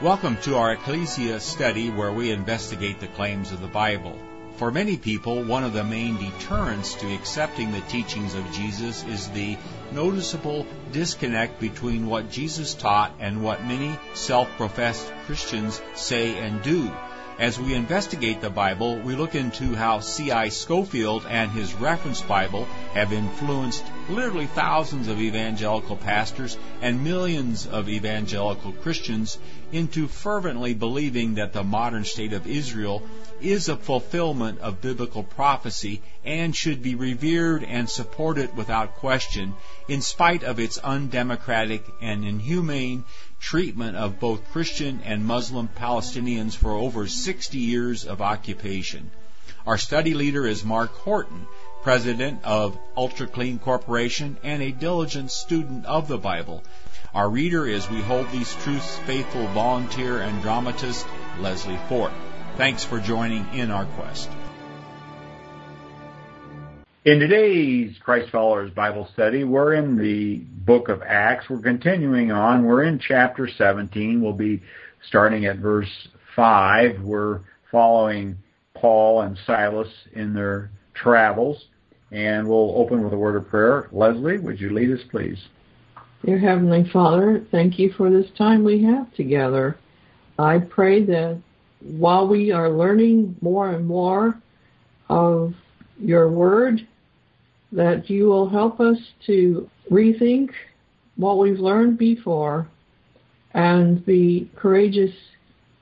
Welcome to our Ecclesia study where we investigate the claims of the Bible. For many people, one of the main deterrents to accepting the teachings of Jesus is the noticeable disconnect between what Jesus taught and what many self-professed Christians say and do. As we investigate the Bible, we look into how C.I. Scofield and his reference Bible have influenced literally thousands of evangelical pastors and millions of evangelical Christians into fervently believing that the modern state of Israel is a fulfillment of biblical prophecy and should be revered and supported without question in spite of its undemocratic and inhumane treatment of both Christian and Muslim Palestinians for over 60 years of occupation. Our study leader is Mark Horton, president of Ultra Clean Corporation and a diligent student of the Bible. Our reader is We Hold These Truths faithful volunteer and dramatist Leslie Fort. Thanks for joining in our quest. In today's Christ Followers Bible study, we're in the book of Acts. We're continuing on. We're in chapter 17. We'll be starting at verse 5. We're following Paul and Silas in their travels. And we'll open with a word of prayer. Leslie, would you lead us, please? Dear Heavenly Father, thank you for this time we have together. I pray that while we are learning more and more of your word, that you will help us to rethink what we've learned before and be courageous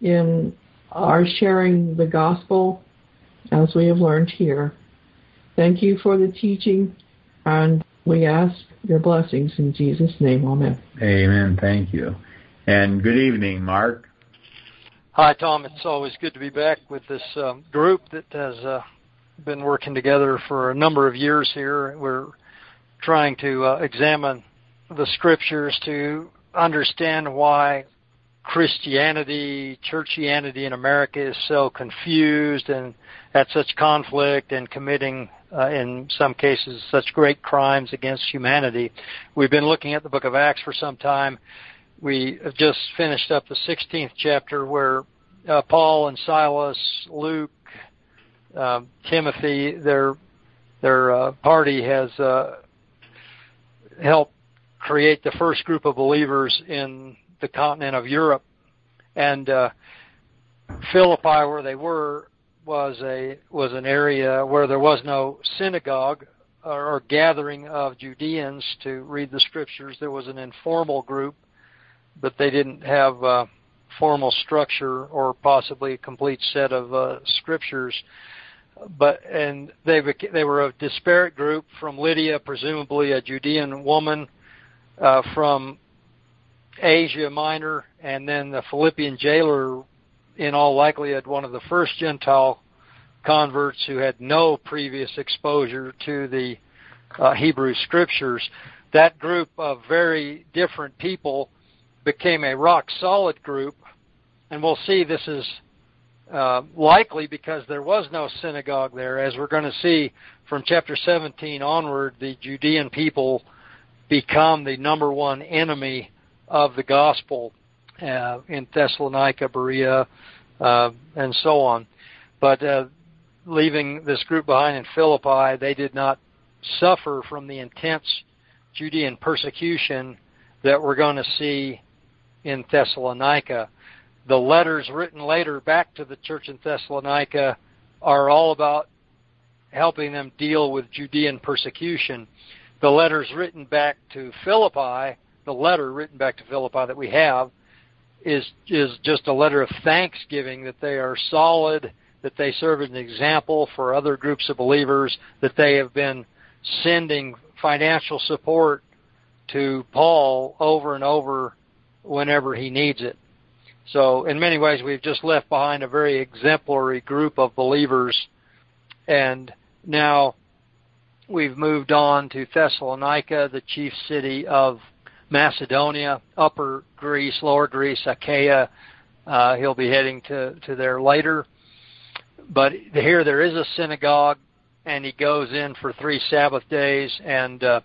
in our sharing the gospel as we have learned here. Thank you for the teaching and we ask your blessings in Jesus' name. Amen. Amen. Thank you. And good evening, Mark. Hi, Tom. It's always good to be back with this um, group that has uh, been working together for a number of years here. We're trying to uh, examine the scriptures to understand why Christianity, churchianity in America is so confused and at such conflict and committing, uh, in some cases, such great crimes against humanity. We've been looking at the book of Acts for some time. We have just finished up the 16th chapter where uh, Paul and Silas, Luke, um, Timothy, their their uh, party has uh, helped create the first group of believers in the continent of Europe, and uh, Philippi, where they were, was a was an area where there was no synagogue or, or gathering of Judeans to read the scriptures. There was an informal group, but they didn't have uh, formal structure or possibly a complete set of uh, scriptures but and they they were a disparate group from Lydia, presumably a Judean woman uh, from Asia Minor, and then the Philippian jailer, in all likelihood, one of the first Gentile converts who had no previous exposure to the uh, Hebrew Scriptures. That group of very different people became a rock solid group, and we'll see this is uh, likely because there was no synagogue there. As we're going to see from chapter 17 onward, the Judean people become the number one enemy of the gospel uh, in Thessalonica, Berea, uh, and so on. But uh, leaving this group behind in Philippi, they did not suffer from the intense Judean persecution that we're going to see in Thessalonica the letters written later back to the church in Thessalonica are all about helping them deal with Judean persecution. The letters written back to Philippi, the letter written back to Philippi that we have, is is just a letter of thanksgiving that they are solid, that they serve as an example for other groups of believers, that they have been sending financial support to Paul over and over whenever he needs it. So in many ways, we've just left behind a very exemplary group of believers, and now we've moved on to Thessalonica, the chief city of Macedonia, Upper Greece, Lower Greece, Achaia. Uh, he'll be heading to to there later. But here there is a synagogue, and he goes in for three Sabbath days and uh,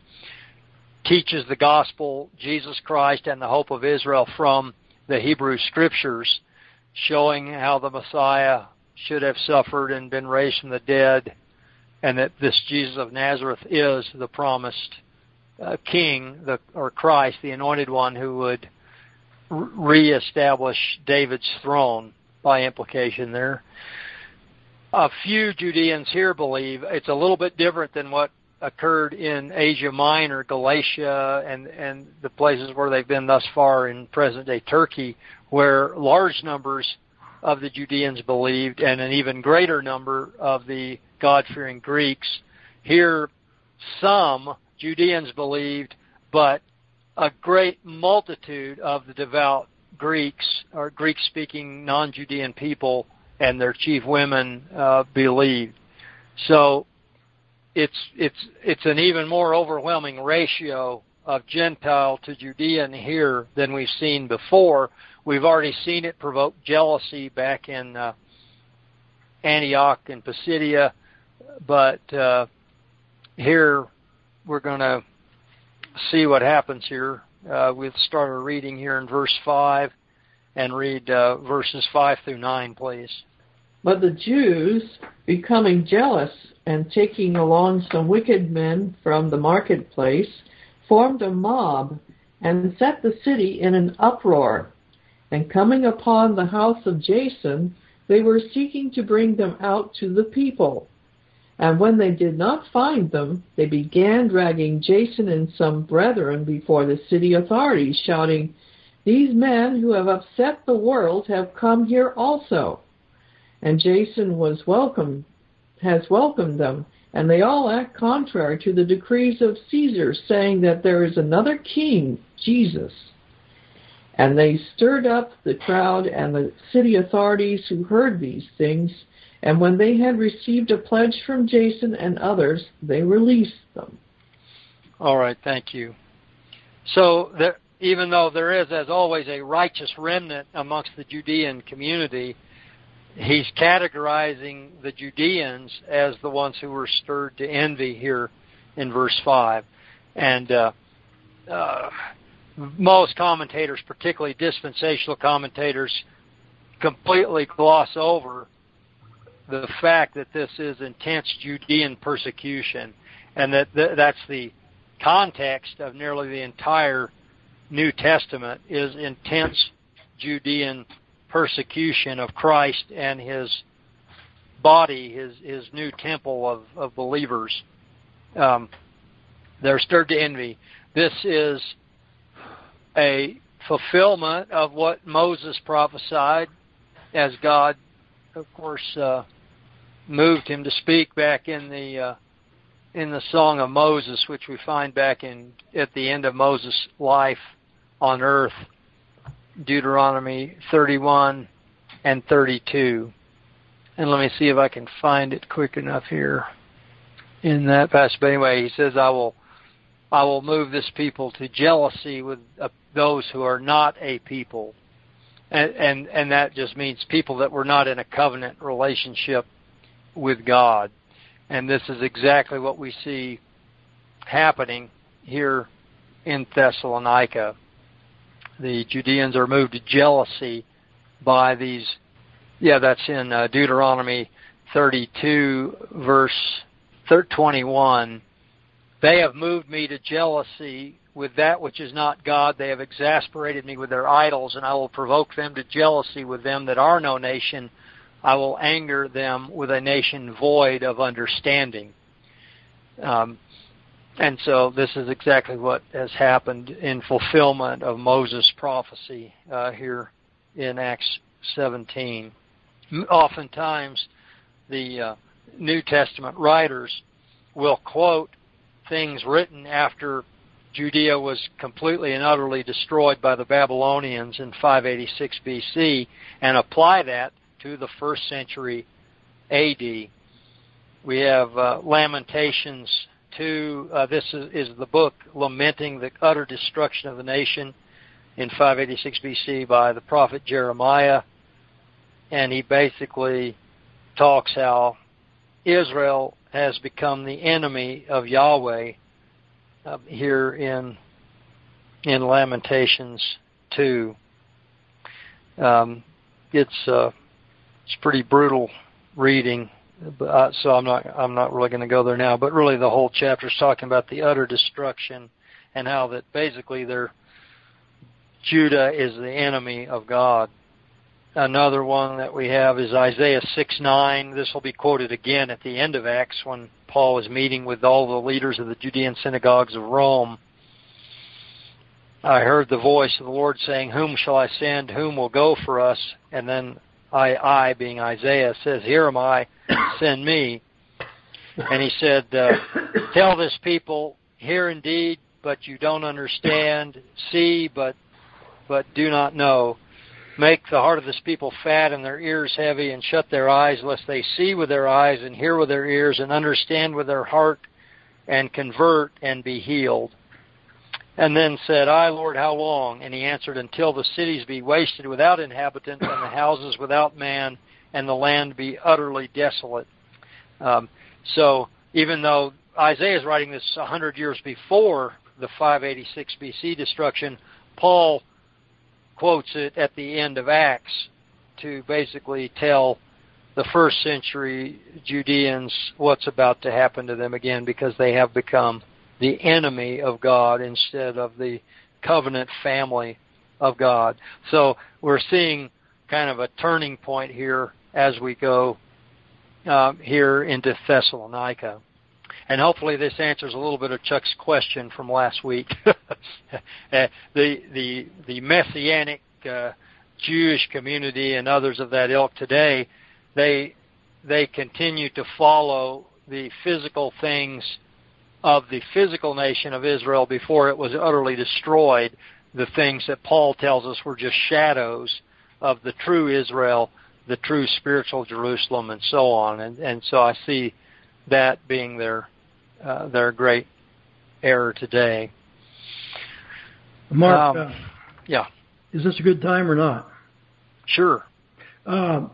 teaches the gospel, Jesus Christ, and the hope of Israel from the Hebrew scriptures showing how the Messiah should have suffered and been raised from the dead, and that this Jesus of Nazareth is the promised uh, King, the, or Christ, the Anointed One, who would reestablish David's throne by implication there. A few Judeans here believe it's a little bit different than what occurred in Asia Minor, Galatia, and, and the places where they've been thus far in present day Turkey, where large numbers of the Judeans believed and an even greater number of the God fearing Greeks. Here, some Judeans believed, but a great multitude of the devout Greeks or Greek speaking non Judean people and their chief women uh, believed. So it's it's it's an even more overwhelming ratio of Gentile to Judean here than we've seen before. We've already seen it provoke jealousy back in uh, Antioch and Pisidia, but uh, here we're going to see what happens here. Uh, we'll start our reading here in verse 5 and read uh, verses 5 through 9, please. But the Jews, becoming jealous and taking along some wicked men from the marketplace, formed a mob and set the city in an uproar. And coming upon the house of Jason, they were seeking to bring them out to the people. And when they did not find them, they began dragging Jason and some brethren before the city authorities, shouting, These men who have upset the world have come here also. And Jason was welcome, has welcomed them, and they all act contrary to the decrees of Caesar, saying that there is another king, Jesus. And they stirred up the crowd and the city authorities who heard these things and when they had received a pledge from Jason and others, they released them. All right, thank you. So, there, even though there is, as always, a righteous remnant amongst the Judean community, he's categorizing the Judeans as the ones who were stirred to envy here in verse 5. And uh, uh, most commentators, particularly dispensational commentators, completely gloss over the fact that this is intense Judean persecution, and that th- that's the context of nearly the entire New Testament is intense Judean persecution of Christ and his body, his his new temple of, of believers. Um, they're stirred to envy. This is a fulfillment of what Moses prophesied as God, of course, uh, moved him to speak back in the uh, in the Song of Moses, which we find back in at the end of Moses' life on earth, Deuteronomy 31 and 32. And let me see if I can find it quick enough here in that passage. But anyway, he says, "I will, I will move this people to jealousy with uh, those who are not a people." And, and and that just means people that were not in a covenant relationship with God. And this is exactly what we see happening here in Thessalonica. The Judeans are moved to jealousy by these. Yeah, that's in uh, Deuteronomy 32, verse 21. They have moved me to jealousy with that which is not God. They have exasperated me with their idols, and I will provoke them to jealousy with them that are no nation I will anger them with a nation void of understanding. Um, and so this is exactly what has happened in fulfillment of Moses' prophecy uh, here in Acts 17. Oftentimes, the uh, New Testament writers will quote things written after Judea was completely and utterly destroyed by the Babylonians in 586 BC and apply that to the first century AD. We have uh, Lamentations 2. Uh, this is, is, the book lamenting the utter destruction of the nation in 586 BC by the prophet Jeremiah. And he basically talks how Israel has become the enemy of Yahweh uh, here in in Lamentations 2. Um, it's uh, it's pretty brutal reading, but, uh, so I'm not I'm not really going to go there now. But really, the whole chapter is talking about the utter destruction and how that basically they're Judah is the enemy of God. Another one that we have is Isaiah 6 9. This will be quoted again at the end of Acts when Paul is meeting with all the leaders of the Judean synagogues of Rome. I heard the voice of the Lord saying, Whom shall I send? Whom will go for us? And then I, I being Isaiah, says, Here am I, send me. And he said, uh, Tell this people, hear indeed, but you don't understand, see, but but do not know. Make the heart of this people fat and their ears heavy, and shut their eyes, lest they see with their eyes and hear with their ears and understand with their heart and convert and be healed. And then said, I, Lord, how long? And he answered, Until the cities be wasted without inhabitant, and the houses without man, and the land be utterly desolate. Um, so even though Isaiah is writing this hundred years before the 586 BC destruction, Paul quotes it at the end of Acts to basically tell the first century Judeans what's about to happen to them again because they have become the enemy of God instead of the covenant family of God. So we're seeing kind of a turning point here as we go um, here into Thessalonica. And hopefully this answers a little bit of Chuck's question from last week. Uh, the the the messianic uh, Jewish community and others of that ilk today, they they continue to follow the physical things of the physical nation of Israel before it was utterly destroyed. The things that Paul tells us were just shadows of the true Israel, the true spiritual Jerusalem, and so on. And and so I see that being their uh, their great error today. Mark, um, uh, yeah, is this a good time or not? Sure. Uh,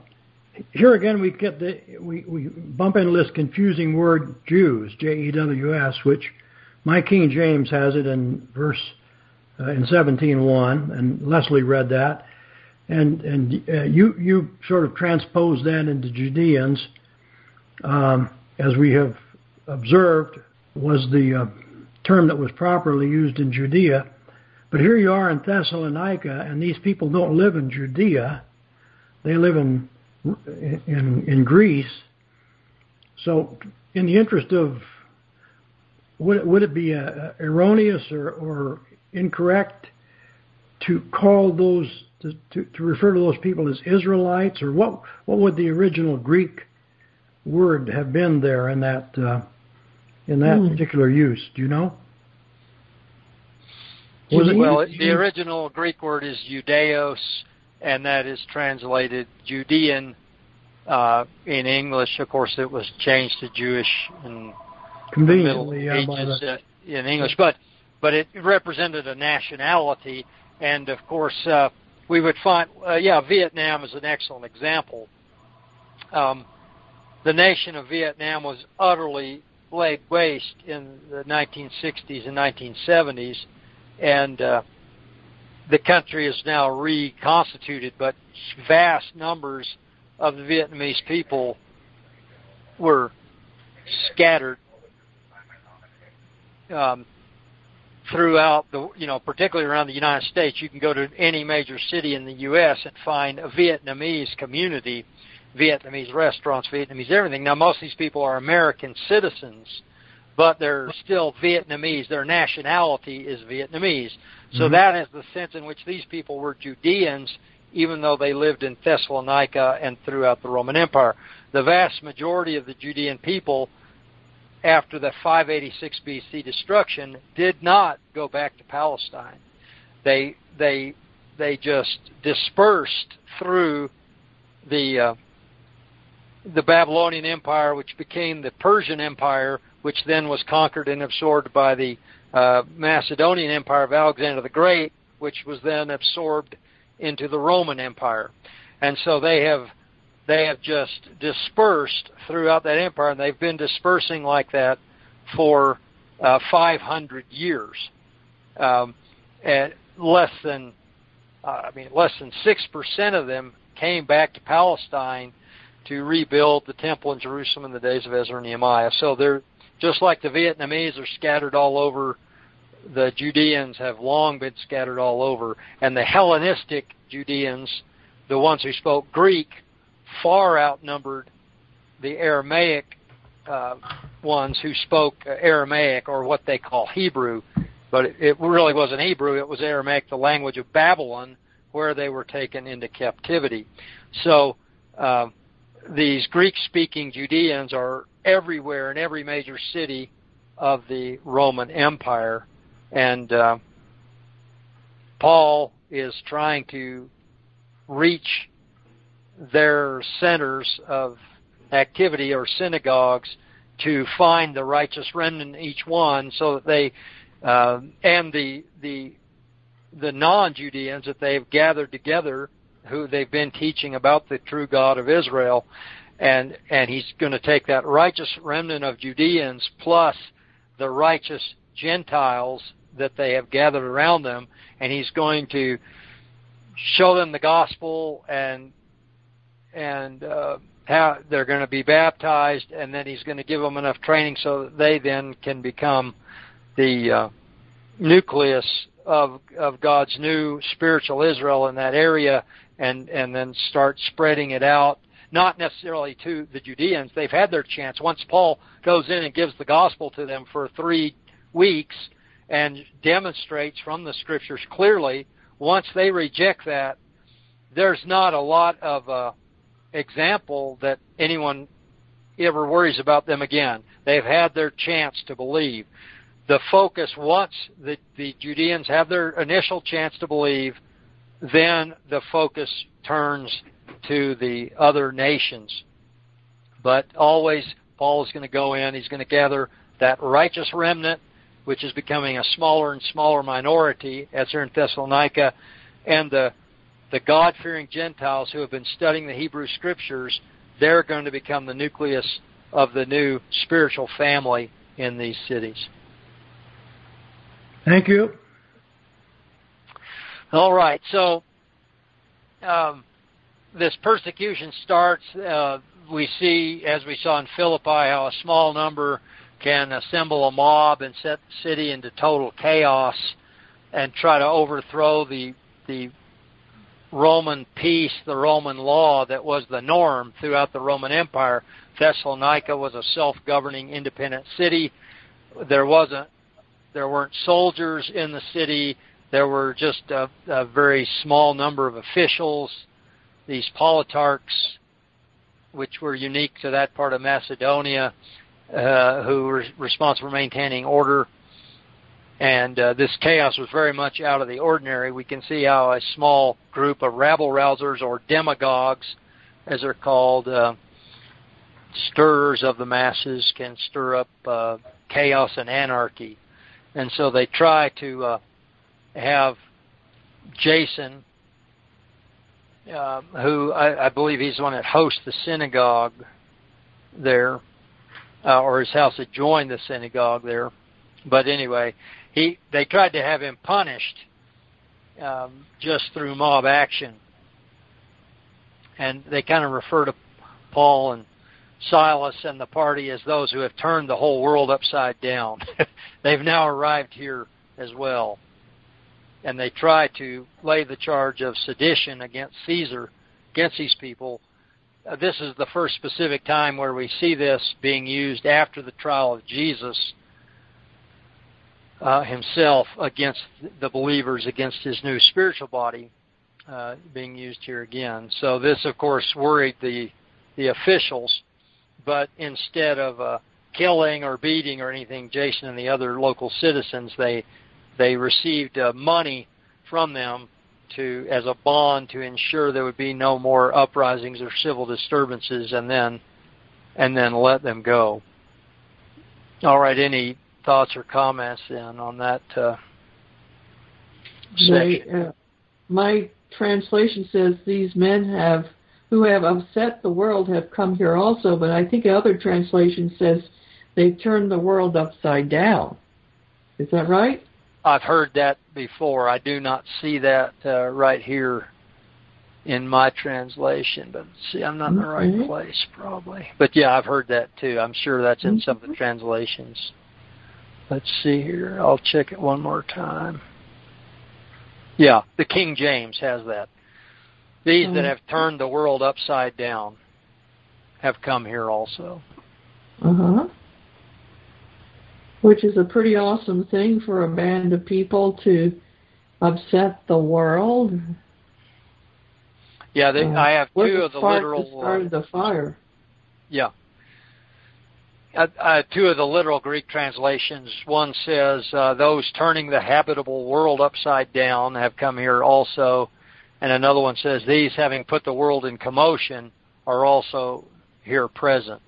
here again, we get the we, we bump into this confusing word Jews, J E W S, which my King James has it in verse uh, in seventeen one, and Leslie read that, and and uh, you you sort of transpose that into Judeans, um, as we have observed, was the uh, term that was properly used in Judea. But here you are in Thessalonica, and these people don't live in Judea; they live in in in Greece. So, in the interest of would would it be uh, erroneous or, or incorrect to call those to, to, to refer to those people as Israelites, or what what would the original Greek word have been there in that uh, in that hmm. particular use? Do you know? Was well, it, the original Greek word is Judeos, and that is translated Judean uh, in English. Of course, it was changed to Jewish in conveniently the Middle Ages uh, in English, but but it represented a nationality, and of course, uh, we would find uh, yeah, Vietnam is an excellent example. Um, the nation of Vietnam was utterly laid waste in the 1960s and 1970s, and uh, the country is now reconstituted, but vast numbers of the Vietnamese people were scattered um, throughout the, you know, particularly around the United States. You can go to any major city in the U.S. and find a Vietnamese community Vietnamese restaurants, Vietnamese everything. Now, most of these people are American citizens, but they're still Vietnamese. Their nationality is Vietnamese. So mm-hmm. that is the sense in which these people were Judeans, even though they lived in Thessalonica and throughout the Roman Empire. The vast majority of the Judean people, after the 586 BC destruction, did not go back to Palestine. They they they just dispersed through the uh, the Babylonian Empire, which became the Persian Empire, which then was conquered and absorbed by the uh, Macedonian Empire of Alexander the Great, which was then absorbed into the Roman Empire. And so they have they have just dispersed throughout that empire, and they've been dispersing like that for uh, 500 years. Um, at less than uh, I mean, less than 6% of them came back to Palestine to rebuild the temple in Jerusalem in the days of Ezra and Nehemiah. So they're just like the Vietnamese are scattered all over, the Judeans have long been scattered all over, and the Hellenistic Judeans, the ones who spoke Greek, far outnumbered the Aramaic uh, ones who spoke Aramaic or what they call Hebrew, but it, really wasn't Hebrew, it was Aramaic, the language of Babylon, where they were taken into captivity. So uh, these Greek speaking Judeans are everywhere in every major city of the Roman Empire. And uh, Paul is trying to reach their centers of activity or synagogues to find the righteous remnant in each one so that they uh, and the the the non-Judeans that they've gathered together who they've been teaching about the true God of Israel and and he's going to take that righteous remnant of Judeans plus the righteous Gentiles that they have gathered around them and he's going to show them the gospel and and uh, how they're going to be baptized, and then he's going to give them enough training so that they then can become the uh, nucleus of of God's new spiritual Israel in that area, and and then start spreading it out. Not necessarily to the Judeans; they've had their chance. Once Paul goes in and gives the gospel to them for three weeks and demonstrates from the scriptures clearly, once they reject that, there's not a lot of uh, example that anyone ever worries about them again. They've had their chance to believe. The focus, once the, the Judeans have their initial chance to believe, then the focus turns to the other nations. But always, Paul is going to go in, he's going to gather that righteous remnant, which is becoming a smaller and smaller minority as they're in Thessalonica, and the the God fearing Gentiles who have been studying the Hebrew Scriptures, they're going to become the nucleus of the new spiritual family in these cities. Thank you. All right, so um, this persecution starts. Uh, we see, as we saw in Philippi, how a small number can assemble a mob and set the city into total chaos and try to overthrow the the Roman peace, the Roman law that was the norm throughout the Roman Empire. Thessalonica was a self-governing independent city. There wasn't there weren't soldiers in the city. There were just a, a very small number of officials, these politarchs, which were unique to that part of Macedonia, uh, who were responsible for maintaining order and uh, this chaos was very much out of the ordinary. We can see how a small group of rabble rousers or demagogues, as they're called, uh, stirrers of the masses, can stir up uh, chaos and anarchy. And so they try to uh, have Jason, uh, who I, I believe he's the one that hosts the synagogue there, uh, or his house adjoined the synagogue there. But anyway, he they tried to have him punished um, just through mob action, and they kind of refer to Paul and Silas and the party as those who have turned the whole world upside down. They've now arrived here as well, and they try to lay the charge of sedition against Caesar, against these people. Uh, this is the first specific time where we see this being used after the trial of Jesus uh, himself against the believers, against his new spiritual body uh, being used here again. So this, of course, worried the the officials, but instead of uh, killing or beating or anything, Jason and the other local citizens they they received uh, money from them to as a bond to ensure there would be no more uprisings or civil disturbances, and then and then let them go. All right, any thoughts or comments then on that uh, they, uh, my translation says these men have who have upset the world have come here also, but I think other translation says they've turned the world upside down. Is that right? I've heard that before. I do not see that uh, right here in my translation, but see, I'm not in the right Okay. place probably. But yeah, I've heard that too. I'm sure that's in some of the Mhm. translations. Let's see here. I'll check it one more time. Yeah, the King James has that. These that Mm. have turned the world upside down have come here also. Uh huh. Which is a pretty awesome thing for a band of people to upset the world. Yeah, they, Uh, I have two of the literal. started the fire. Yeah. Uh, uh, two of the literal Greek translations. One says, uh, "Those turning the habitable world upside down have come here also," and another one says, "These having put the world in commotion are also here present."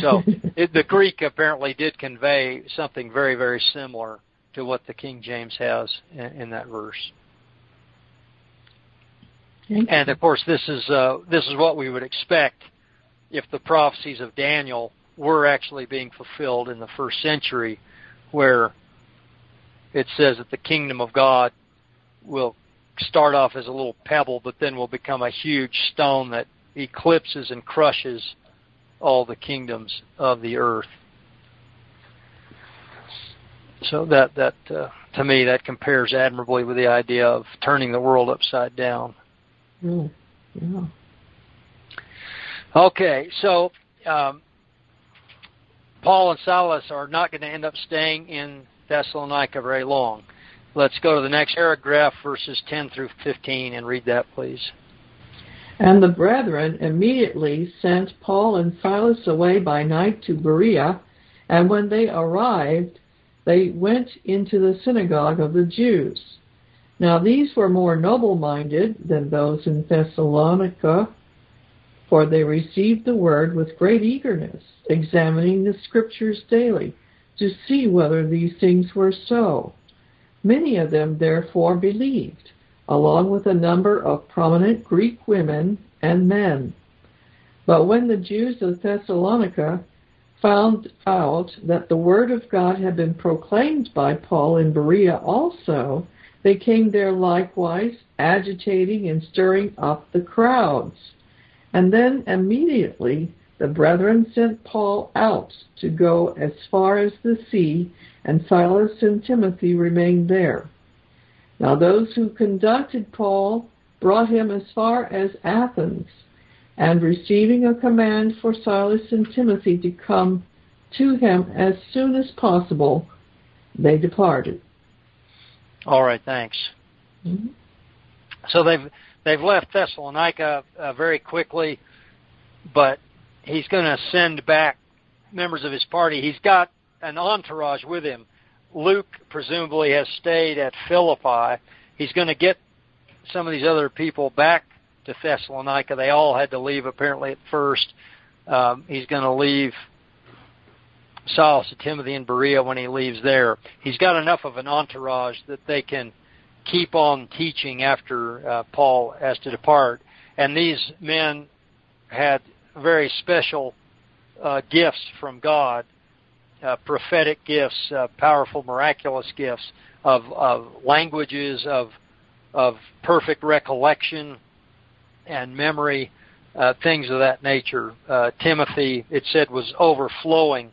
So it, the Greek apparently did convey something very, very similar to what the King James has in, in that verse. And of course, this is uh, this is what we would expect if the prophecies of Daniel were actually being fulfilled in the first century, where it says that the kingdom of God will start off as a little pebble, but then will become a huge stone that eclipses and crushes all the kingdoms of the earth. So that that uh, to me that compares admirably with the idea of turning the world upside down. Yeah. yeah. Okay, so um, Paul and Silas are not going to end up staying in Thessalonica very long. Let's go to the next paragraph, verses 10 through 15, and read that, please. And the brethren immediately sent Paul and Silas away by night to Berea, and when they arrived, they went into the synagogue of the Jews. Now these were more noble minded than those in Thessalonica, for they received the word with great eagerness, examining the scriptures daily, to see whether these things were so. Many of them therefore believed along with a number of prominent Greek women and men. But when the Jews of Thessalonica found out that the word of God had been proclaimed by Paul in Berea also, they came there likewise, agitating and stirring up the crowds. And then immediately the brethren sent Paul out to go as far as the sea, and Silas and Timothy remained there. Now those who conducted Paul brought him as far as Athens, and receiving a command for Silas and Timothy to come to him as soon as possible, they departed. All right, thanks. Mhm. So they've they've left Thessalonica uh, very quickly, but he's going to send back members of his party. He's got an entourage with him. Luke presumably has stayed at Philippi. He's going to get some of these other people back to Thessalonica. They all had to leave apparently at first. Um, he's going to leave Silas and Timothy in Berea when he leaves there. He's got enough of an entourage that they can keep on teaching after uh, Paul has to depart. And these men had very special uh, gifts from God, uh, prophetic gifts, uh, powerful, miraculous gifts of, of languages, of of perfect recollection and memory, uh, things of that nature. Uh, Timothy, it said, was overflowing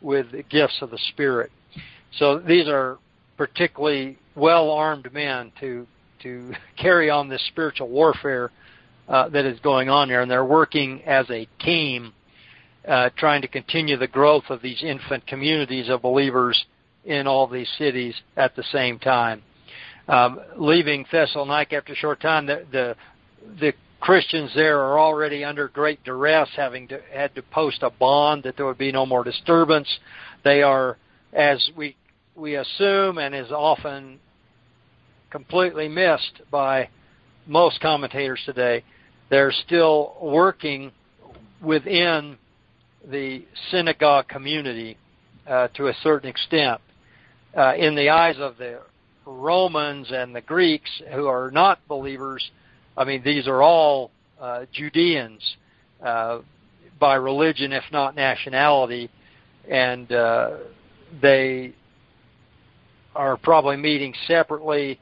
with the gifts of the Spirit. So these are particularly well armed men to to carry on this spiritual warfare uh, that is going on here, and they're working as a team, uh, trying to continue the growth of these infant communities of believers in all these cities at the same time. Um, leaving Thessalonica after a short time, the, the the Christians there are already under great duress, having to, had to post a bond that there would be no more disturbance. They are, as we we assume, and is often completely missed by most commentators today. They're still working within the synagogue community uh, to a certain extent. Uh, in the eyes of the Romans and the Greeks who are not believers, I mean, these are all uh, Judeans uh, by religion, if not nationality, and uh, they are probably meeting separately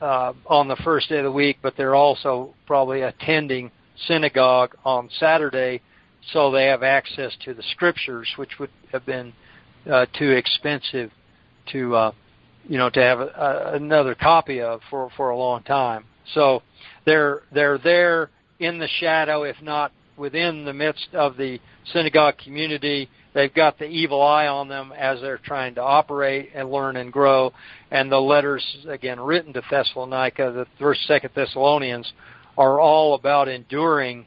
uh, on the first day of the week, but they're also probably attending synagogue on Saturday, so they have access to the scriptures, which would have been uh, too expensive to, uh, you know, to have a, a, another copy of for for a long time. So they're they're there in the shadow, if not within the midst of the synagogue community. They've got the evil eye on them as they're trying to operate and learn and grow. And the letters, again, written to Thessalonica, the first, second Thessalonians, are all about enduring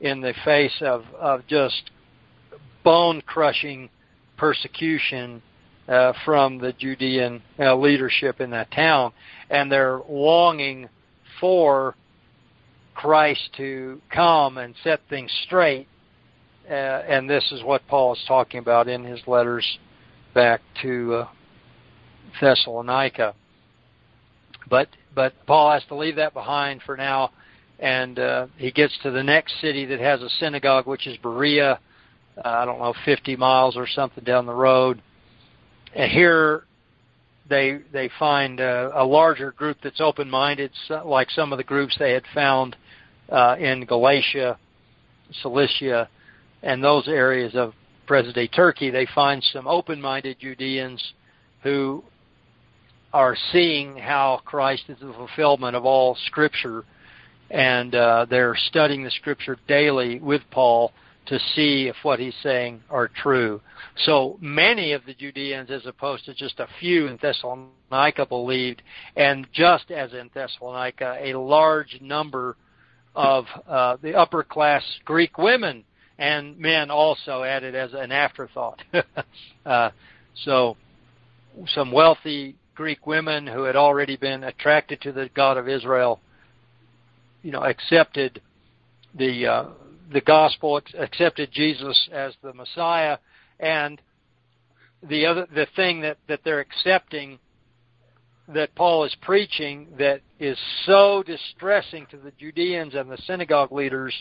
in the face of, of just bone crushing persecution uh, from the Judean uh, leadership in that town. And they're longing for Christ to come and set things straight. Uh, and this is what Paul is talking about in his letters back to uh, Thessalonica. But but Paul has to leave that behind for now, and uh, he gets to the next city that has a synagogue, which is Berea. Uh, I don't know, 50 miles or something down the road. And here they they find a, a larger group that's open-minded, like some of the groups they had found uh, in Galatia, Cilicia, and those areas of present-day Turkey. They find some open-minded Judeans who are seeing how Christ is the fulfillment of all Scripture, and uh, they're studying the Scripture daily with Paul to see if what he's saying are true. So many of the Judeans, as opposed to just a few in Thessalonica, believed, and just as in Thessalonica, a large number of uh, the upper class Greek women and men also added as an afterthought. uh, so some wealthy Greek women who had already been attracted to the God of Israel, you know, accepted the uh, the gospel, accepted Jesus as the Messiah, and the other the thing that that they're accepting that Paul is preaching that is so distressing to the Judeans and the synagogue leaders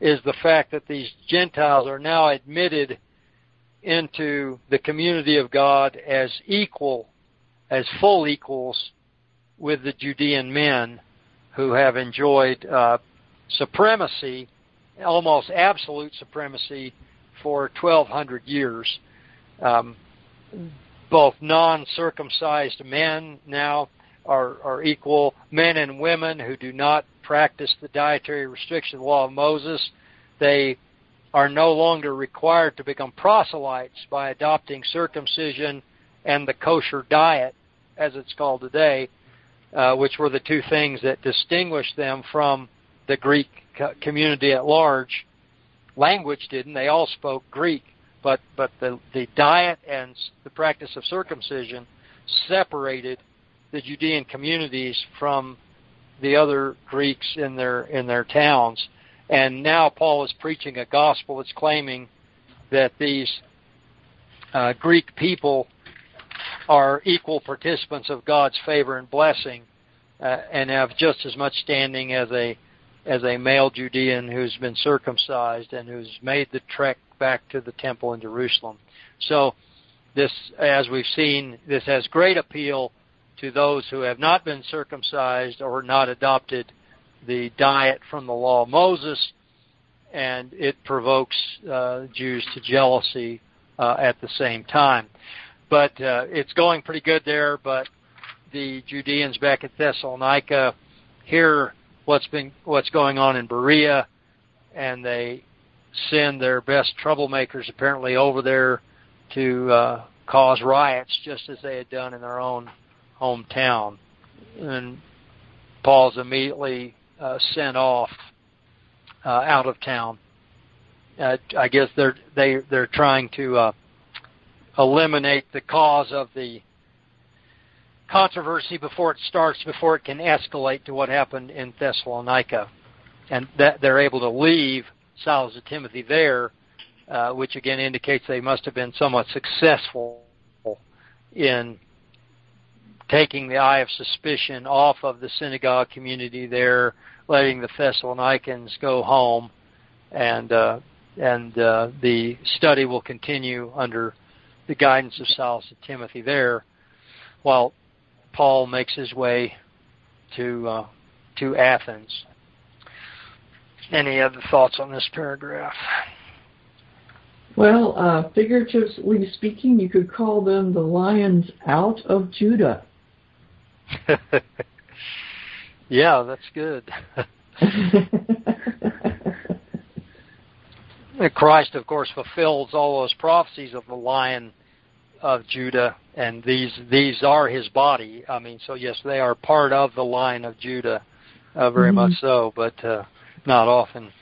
is the fact that these Gentiles are now admitted into the community of God as equal, as full equals with the Judean men who have enjoyed uh, supremacy, almost absolute supremacy, for 1,200 years. Um, both non-circumcised men now are, are equal. Men and women who do not practice the dietary restriction law of Moses, they are no longer required to become proselytes by adopting circumcision and the kosher diet, as it's called today, uh, which were the two things that distinguished them from the Greek community at large. Language didn't; they all spoke Greek, but but the the diet and the practice of circumcision separated the Judean communities from the other Greeks in their in their towns. And now Paul is preaching a gospel that's claiming that these uh, Greek people are equal participants of God's favor and blessing, uh, and have just as much standing as a as a male Judean who's been circumcised and who's made the trek back to the temple in Jerusalem. So this, as we've seen, this has great appeal to those who have not been circumcised or not adopted the diet from the law of Moses, and it provokes uh, Jews to jealousy uh, at the same time. But uh, it's going pretty good there. But the Judeans back at Thessalonica hear what's been what's going on in Berea, and they send their best troublemakers apparently over there to uh, cause riots, just as they had done in their own hometown. And Paul's immediately uh, sent off uh, out of town. Uh, I guess they're they they're trying to uh, eliminate the cause of the controversy before it starts, before it can escalate to what happened in Thessalonica, and that they're able to leave Silas and Timothy there, uh, which again indicates they must have been somewhat successful in taking the eye of suspicion off of the synagogue community there, letting the Thessalonians go home, and uh, and uh, the study will continue under the guidance of Silas and Timothy there. while Paul makes his way to uh, to Athens. Any other thoughts on this paragraph? Well, uh, figuratively speaking, you could call them the lions out of Judah. yeah, that's good. Christ, of course, fulfills all those prophecies of the lion of Judah, and these these are his body. I mean, so yes, they are part of the line of Judah, uh, very mm-hmm. much so, but uh, not often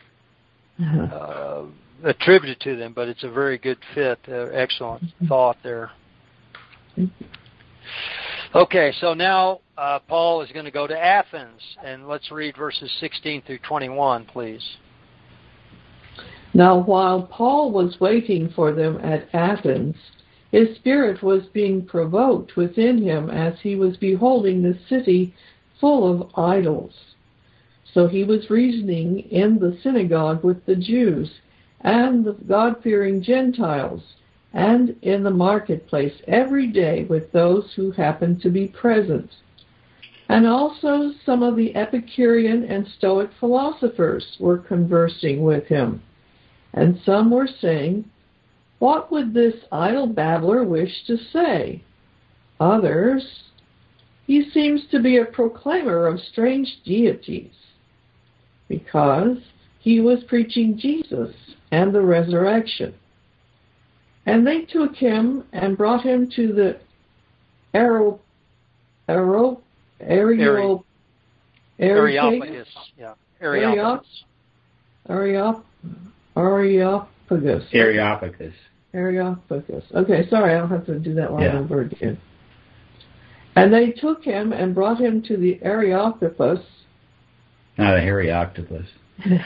uh-huh. uh, attributed to them. But it's a very good fit. Uh, excellent mm-hmm. thought there. Okay, so now uh, Paul is going to go to Athens, and let's read verses 16 through 21, please. Now, while Paul was waiting for them at Athens, his spirit was being provoked within him as he was beholding the city full of idols. So he was reasoning in the synagogue with the Jews and the God fearing Gentiles, and in the marketplace every day with those who happened to be present. And also some of the Epicurean and Stoic philosophers were conversing with him and some were saying, What would this idle babbler wish to say? Others, He seems to be a proclaimer of strange deities, because he was preaching Jesus and the resurrection. And they took him and brought him to the Aero, Aero, Aereo, Areopagus. Yeah. Areopagus. Areopagus. Areopagus. Areopagus. Areopagus. Okay, sorry, I don't have to do that long yeah. word again. And they took him and brought him to the Areopagus. Not a hairy octopus. that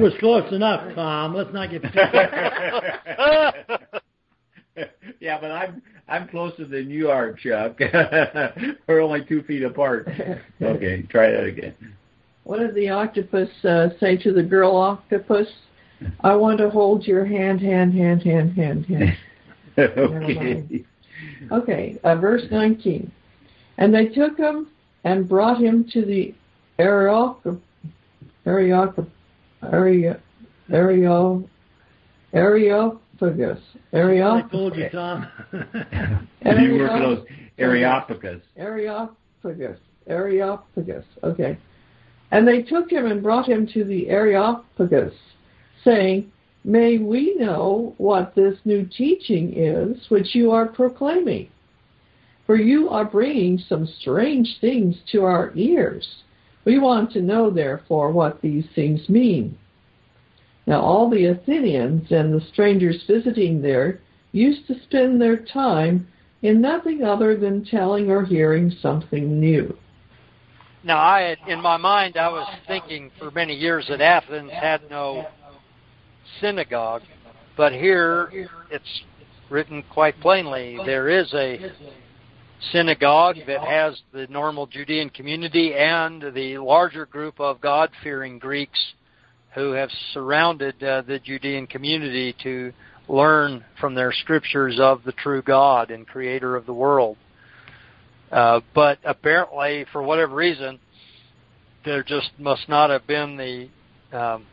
was close enough, Tom. Let's not get. yeah, but I'm I'm closer than you are, Chuck. We're only two feet apart. Okay, try that again. What did the octopus uh, say to the girl octopus? I want to hold your hand, hand, hand, hand, hand, hand. okay. Okay, uh, verse 19. And they took him and brought him to the Areopagus, Areopagus, Areopagus, Areopagus. I told you, Tom. you were close. Areopagus. Areopagus. Areopagus. Okay. And they took him and brought him to the Areopagus, saying, May we know what this new teaching is which you are proclaiming? For you are bringing some strange things to our ears. We want to know, therefore, what these things mean. Now, all the Athenians and the strangers visiting there used to spend their time in nothing other than telling or hearing something new. Now, I had, in my mind, I was thinking for many years that Athens had no synagogue, but here it's written quite plainly. There is a synagogue that has the normal Judean community and the larger group of God fearing Greeks who have surrounded uh, the Judean community to learn from their scriptures of the true God and creator of the world. Uh, but apparently, for whatever reason, there just must not have been the um,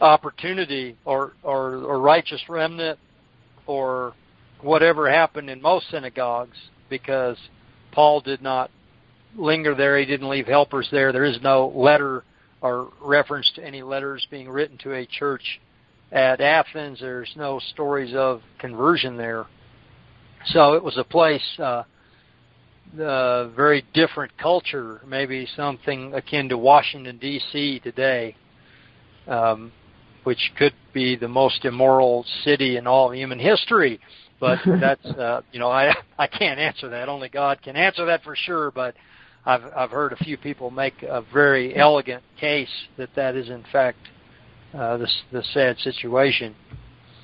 opportunity or, or, or righteous remnant or whatever happened in most synagogues because Paul did not linger there. He didn't leave helpers there. There is no letter or reference to any letters being written to a church at Athens. There's no stories of conversion there. So it was a place uh, uh, very different culture, maybe something akin to Washington D.C. today, um, which could be the most immoral city in all human history. But that's uh, you know I I can't answer that. Only God can answer that for sure. But I've I've heard a few people make a very elegant case that that is in fact uh, the the sad situation.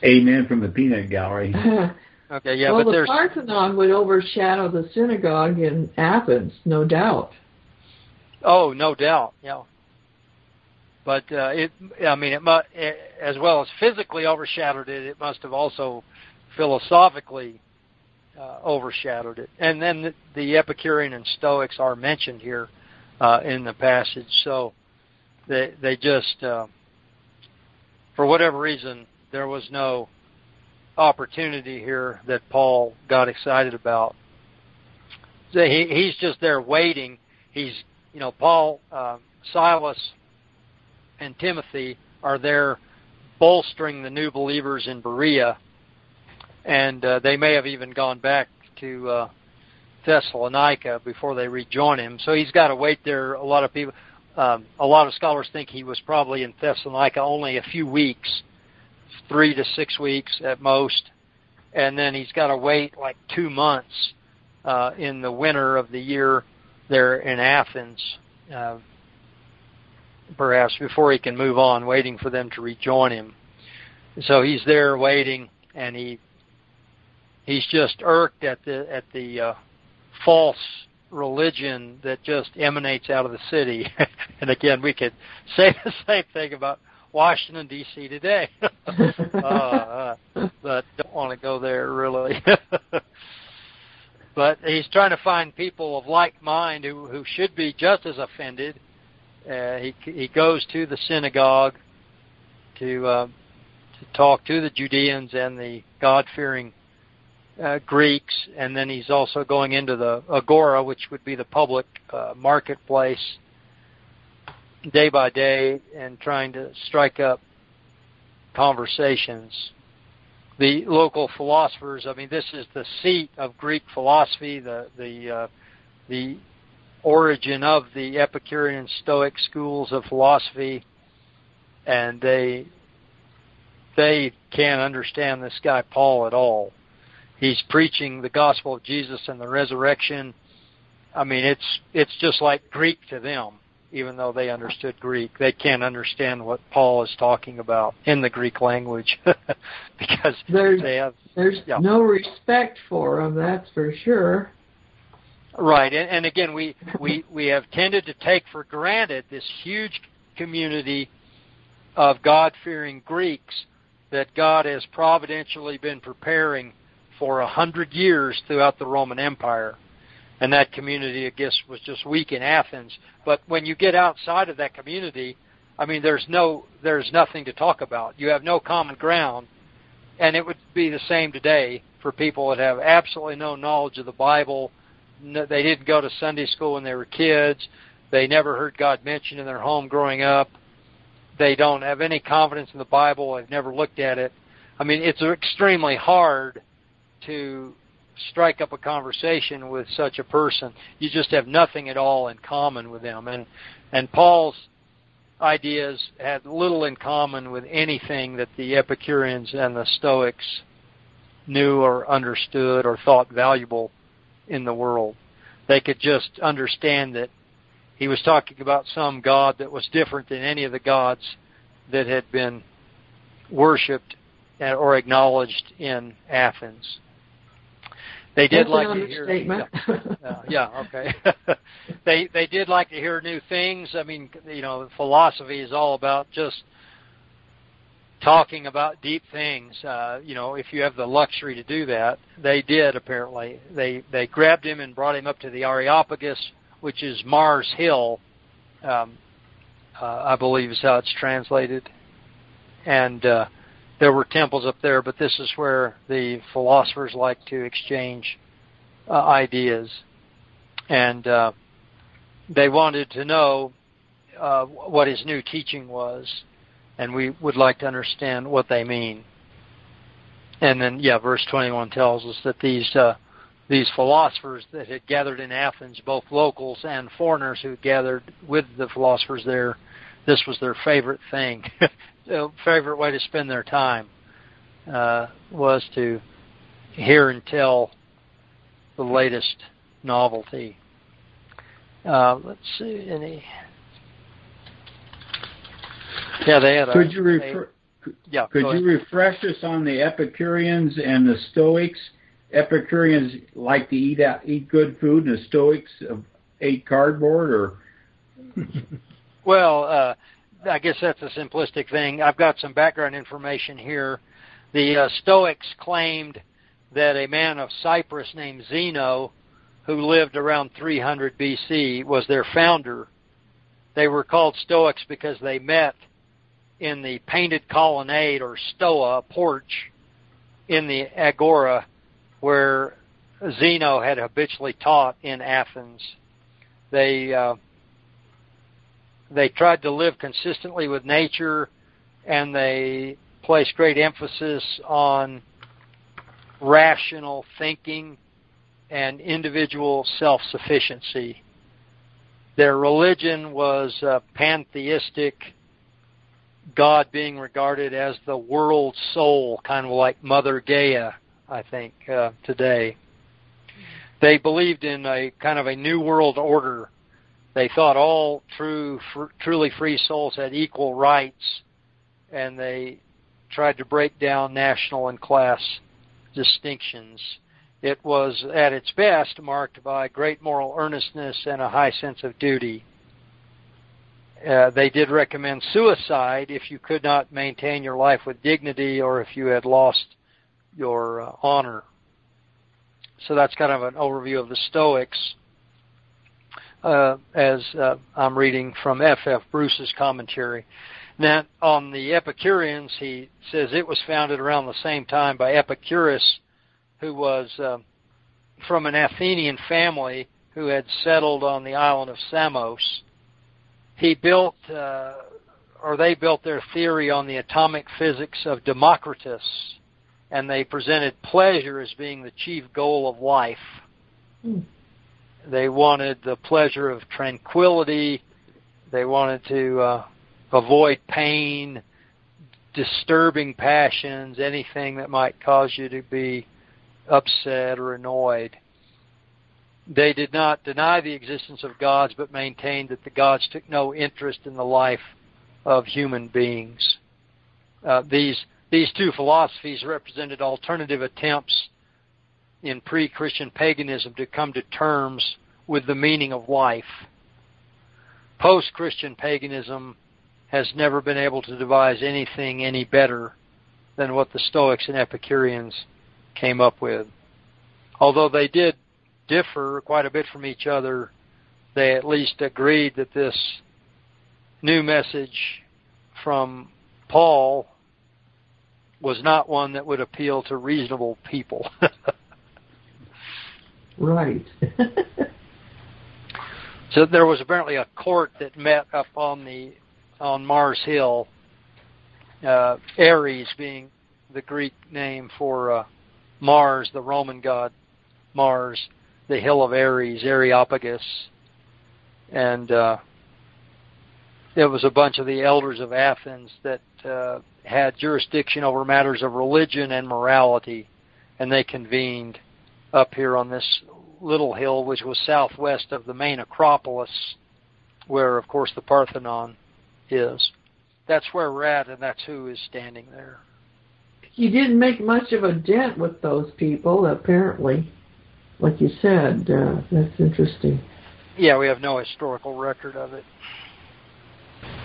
Amen from the peanut gallery. Okay, yeah, well, but the there's Parthenon would overshadow the synagogue in Athens, no doubt. Oh, no doubt, yeah. But uh, it, I mean, it, it as well as physically overshadowed it, it must have also philosophically uh, overshadowed it. And then the, the Epicurean and Stoics are mentioned here uh, in the passage, so they they just uh, for whatever reason there was no opportunity here that Paul got excited about. So he, he's just there waiting. He's you know Paul, uh, Silas, and Timothy are there bolstering the new believers in Berea, and uh, they may have even gone back to uh, Thessalonica before they rejoin him. So he's got to wait there. A lot of people, um, a lot of scholars think he was probably in Thessalonica only a few weeks, three to six weeks at most, and then he's got to wait like two months uh, in the winter of the year there in Athens. Uh, perhaps before he can move on, waiting for them to rejoin him. So he's there waiting, and he he's just irked at the at the uh, false religion that just emanates out of the city. and again, we could say the same thing about Washington D.C. today, uh, uh, but don't want to go there really. but he's trying to find people of like mind who who should be just as offended uh, he he goes to the synagogue to uh, to talk to the Judeans and the God fearing uh, Greeks, and then he's also going into the agora, which would be the public uh, marketplace, day by day, and trying to strike up conversations. The local philosophers, I mean, this is the seat of Greek philosophy, the the uh, the origin of the Epicurean Stoic schools of philosophy, and they they can't understand this guy Paul at all. He's preaching the gospel of Jesus and the resurrection. I mean, it's it's just like Greek to them, even though they understood Greek. They can't understand what Paul is talking about in the Greek language because there's, they have there's yeah. no respect for them. That's for sure. Right, and, and again, we, we we have tended to take for granted this huge community of God-fearing Greeks that God has providentially been preparing for a hundred years throughout the Roman Empire, and that community, I guess, was just weak in Athens. But when you get outside of that community, I mean, there's no there's nothing to talk about. You have no common ground, and it would be the same today for people that have absolutely no knowledge of the Bible they didn't go to Sunday school when they were kids. They never heard God mentioned in their home growing up. They don't have any confidence in the Bible. They've never looked at it. I mean, it's extremely hard to strike up a conversation with such a person. You just have nothing at all in common with them. And and Paul's ideas had little in common with anything that the Epicureans and the Stoics knew or understood or thought valuable in the world. They could just understand that he was talking about some God that was different than any of the gods that had been worshipped or acknowledged in Athens. They did That's like to hear. understatement. Yeah, yeah, okay. they they did like to hear new things. I mean, you know, philosophy is all about just talking about deep things. Uh, you know, if you have the luxury to do that, they did apparently. They they grabbed him and brought him up to the Areopagus, which is Mars Hill, um, uh, I believe is how it's translated. And uh, there were temples up there, but this is where the philosophers like to exchange uh, ideas. And uh, they wanted to know uh, what his new teaching was and we would like to understand what they mean. And then, yeah, verse 21 tells us that these uh, these philosophers that had gathered in Athens, both locals and foreigners who gathered with the philosophers there, this was their favorite thing, favorite way to spend their time uh, was to hear and tell the latest novelty. Uh, let's see any yeah, they had. Could you refer? They, yeah. Could you refresh us on the Epicureans and the Stoics? Epicureans like to eat out, eat good food, and the Stoics ate cardboard, or. well, uh, I guess that's a simplistic thing. I've got some background information here. The uh, Stoics claimed that a man of Cyprus named Zeno, who lived around 300 BC, was their founder. They were called Stoics because they met in the painted colonnade or stoa porch in the agora where Zeno had habitually taught in Athens. They uh, they tried to live consistently with nature, and they placed great emphasis on rational thinking and individual self-sufficiency. Their religion was uh, pantheistic, God being regarded as the world soul, kind of like Mother Gaia, I think, uh, today. They believed in a kind of a new world order. They thought all true, fr- truly free souls had equal rights, and they tried to break down national and class distinctions. It was at its best marked by great moral earnestness and a high sense of duty. Uh, they did recommend suicide if you could not maintain your life with dignity or if you had lost your uh, honor. So that's kind of an overview of the Stoics uh, as uh, I'm reading from F. F. Bruce's commentary. Now, on the Epicureans, he says it was founded around the same time by Epicurus, who was uh, from an Athenian family who had settled on the island of Samos. He built, uh, or they built their theory on the atomic physics of Democritus, and they presented pleasure as being the chief goal of life. Mm. They wanted the pleasure of tranquility. They wanted to uh, avoid pain, disturbing passions, anything that might cause you to be upset or annoyed. They did not deny the existence of gods, but maintained that the gods took no interest in the life of human beings. Uh, these these two philosophies represented alternative attempts in pre-Christian paganism to come to terms with the meaning of life. Post-Christian paganism has never been able to devise anything any better than what the Stoics and Epicureans came up with. Although they did differ quite a bit from each other, they at least agreed that this new message from Paul was not one that would appeal to reasonable people. right. so there was apparently a court that met up on the on Mars Hill, uh, Ares being the Greek name for uh, Mars, the Roman god Mars, the hill of Ares, Areopagus, and uh, it was a bunch of the elders of Athens that uh, had jurisdiction over matters of religion and morality, and they convened up here on this little hill, which was southwest of the main Acropolis, where, of course, the Parthenon is. That's where we're at, and that's who is standing there. You didn't make much of a dent with those people, apparently. Like you said, uh, that's interesting. Yeah, we have no historical record of it.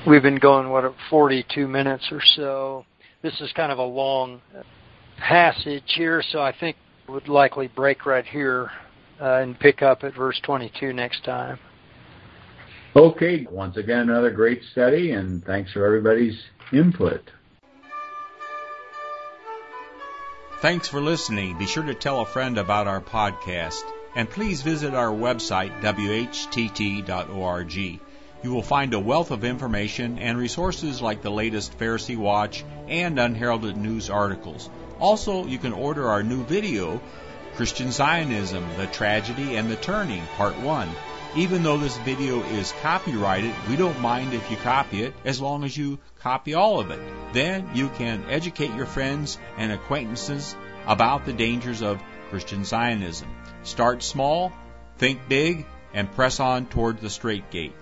We've been going, what, 42 minutes or so. This is kind of a long passage here, so I think would likely break right here uh, and pick up at verse 22 next time. Okay, once again, another great study, and thanks for everybody's input. Thanks for listening. Be sure to tell a friend about our podcast, and please visit our website, whtt.org. You will find a wealth of information and resources like the latest Pharisee Watch and unheralded news articles. Also, you can order our new video, Christian Zionism, The Tragedy and the Turning, Part 1 even though this video is copyrighted, we don't mind if you copy it as long as you copy all of it. Then you can educate your friends and acquaintances about the dangers of Christian Zionism. Start small, think big, and press on toward the straight gate.